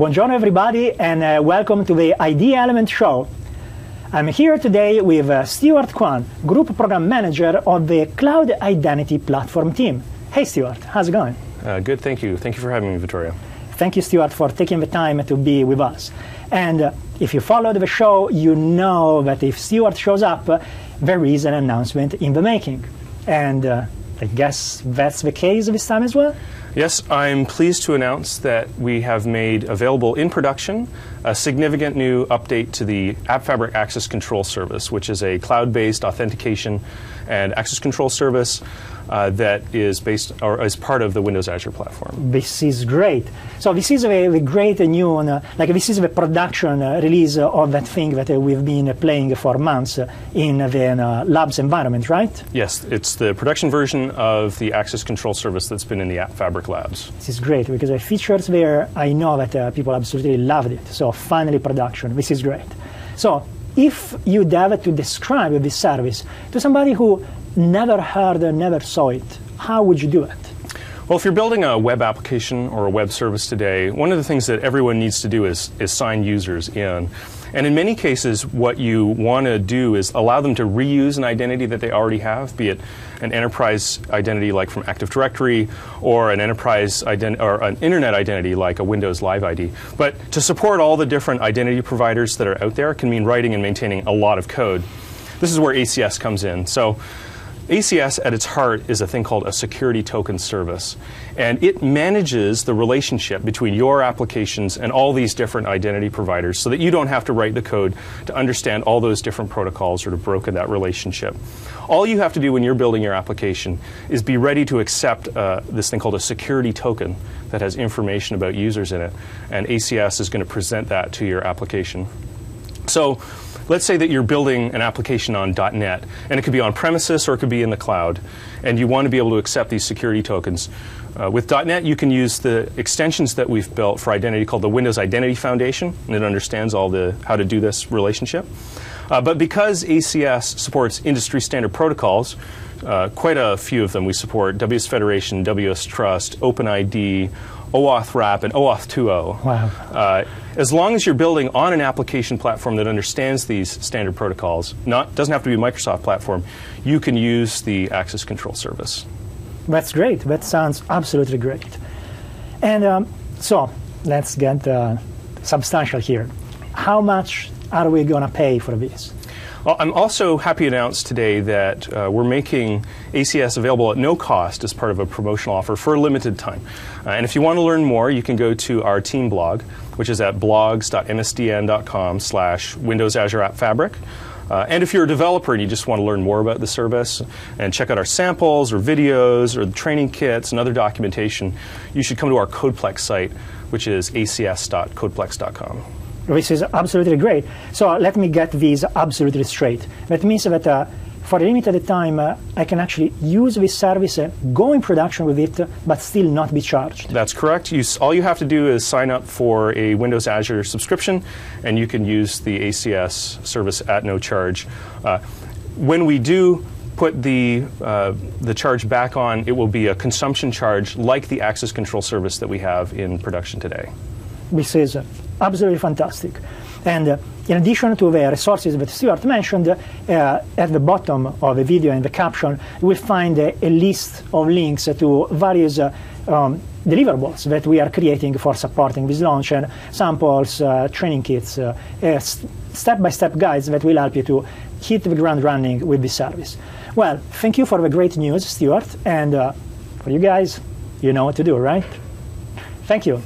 buongiorno everybody, and uh, welcome to the IdElement Show. I'm here today with uh, Stuart Kwan, Group Program Manager of the Cloud Identity Platform team. Hey, Stuart, how's it going? Uh, good, thank you. Thank you for having me, Vittorio. Thank you, Stuart, for taking the time to be with us. And uh, if you followed the show, you know that if Stuart shows up, uh, there is an announcement in the making. And uh, I guess that's the case this time as well? Yes, I'm pleased to announce that we have made available in production a significant new update to the AppFabric Access Control Service, which is a cloud based authentication and access control service uh, that is based or is part of the Windows Azure platform. This is great. So this is a, a great new, uh, like this is the production uh, release of that thing that uh, we've been playing for months in the uh, labs environment, right? Yes, it's the production version of the access control service that's been in the AppFabric labs. This is great because the features there, I know that uh, people absolutely loved it. So finally production, this is great. So if you dare to describe this service to somebody who never heard or never saw it, how would you do it? Well, if you're building a web application or a web service today, one of the things that everyone needs to do is, is sign users in. And in many cases, what you want to do is allow them to reuse an identity that they already have, be it an enterprise identity like from Active Directory or an enterprise ident- or an internet identity like a Windows Live ID. But to support all the different identity providers that are out there can mean writing and maintaining a lot of code. This is where ACS comes in. So ACS at its heart is a thing called a security token service. And it manages the relationship between your applications and all these different identity providers so that you don't have to write the code to understand all those different protocols or to broker that relationship. All you have to do when you're building your application is be ready to accept uh, this thing called a security token that has information about users in it. And ACS is going to present that to your application. So, let's say that you're building an application on .NET, and it could be on premises or it could be in the cloud, and you want to be able to accept these security tokens. Uh, with .NET, you can use the extensions that we've built for identity called the Windows Identity Foundation, and it understands all the how to do this relationship. Uh, but because ACS supports industry standard protocols, uh, quite a few of them we support WS Federation, WS Trust, OpenID, OAuth Wrap, and OAuth 2.0. Wow. Uh, as long as you're building on an application platform that understands these standard protocols, not doesn't have to be a Microsoft platform, you can use the access control service. That's great. That sounds absolutely great. And um, so let's get uh, substantial here. How much are we going to pay for this? I'm also happy to announce today that uh, we're making ACS available at no cost as part of a promotional offer for a limited time. Uh, and if you want to learn more, you can go to our team blog, which is at blogs.msdn.com slash Windows Azure AppFabric. Uh, and if you're a developer and you just want to learn more about the service and check out our samples or videos or the training kits and other documentation, you should come to our Codeplex site, which is acs.codeplex.com. This is absolutely great. So let me get this absolutely straight. That means that uh, for a limited time, uh, I can actually use this service, uh, go in production with it, but still not be charged. That's correct. You, all you have to do is sign up for a Windows Azure subscription, and you can use the ACS service at no charge. Uh, when we do put the, uh, the charge back on, it will be a consumption charge like the access control service that we have in production today. This is absolutely fantastic. And uh, in addition to the resources that Stuart mentioned, uh, at the bottom of the video in the caption, you will find uh, a list of links to various uh, um, deliverables that we are creating for supporting this launch and samples, uh, training kits, uh, step-by-step guides that will help you to hit the ground running with this service. Well, thank you for the great news, Stuart, and for you guys, you know what to do, right? Thank you.